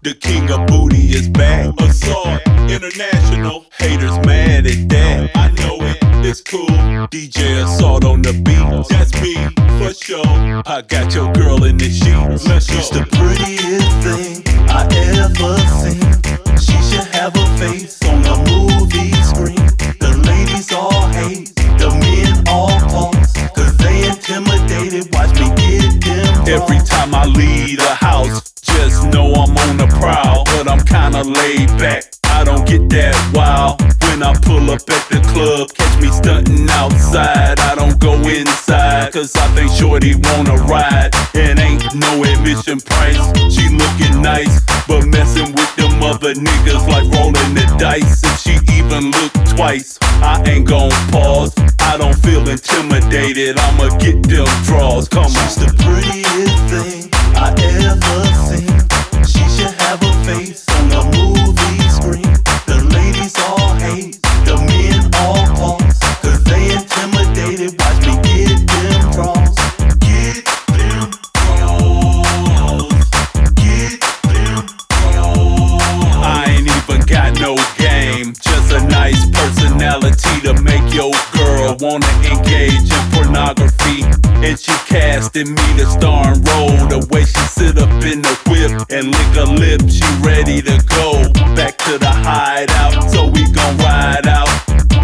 The king of booty is back. Assault international. Haters mad at that. I know it. It's cool. DJ Assault on the beat. That's me for sure. I got your girl in the sheets. Let's She's the prettiest thing I ever seen. She should have a face on a movie screen. The ladies all hate, the men all pause. Cause they intimidated, watch me get them. Every time I leave the house, just know I'm on the prowl. But Laid back. I don't get that wild. When I pull up at the club, catch me stunting outside. I don't go inside, cause I think Shorty wanna ride. And ain't no admission price. She looking nice, but messing with them other niggas like rolling the dice. If she even look twice, I ain't gon' pause. I don't feel intimidated, I'ma get them draws. Come on. She's the prettiest thing I ever personality to make your girl wanna engage in pornography. And she casting me the star and role. The way she sit up in the whip and lick her lip, she ready to go back to the hideout. So we gon' ride out.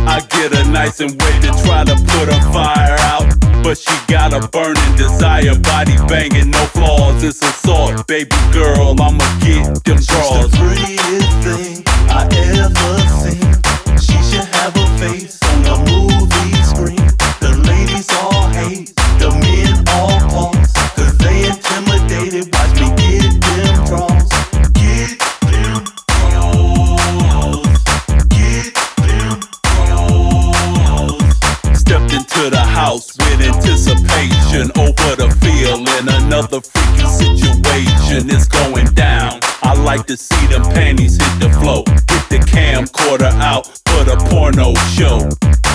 I get her nice and wet to try to put a fire out. But she got a burning desire, body banging, no flaws. It's assault, baby girl. I'ma get them She's draws. the prettiest thing I ever seen. House with anticipation over the feeling. Another freaky situation is going down. I like to see them panties hit the floor. Get the camcorder out for the porno show.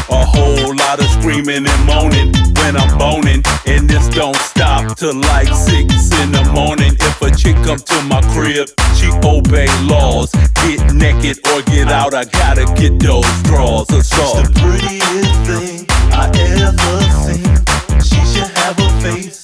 A whole lot of screaming and moaning when I'm boning. And this don't stop till like six in the morning. If a chick come to my crib, she obey laws. Get naked or get out. I gotta get those draws. She's the prettiest thing I ever seen. She should have a face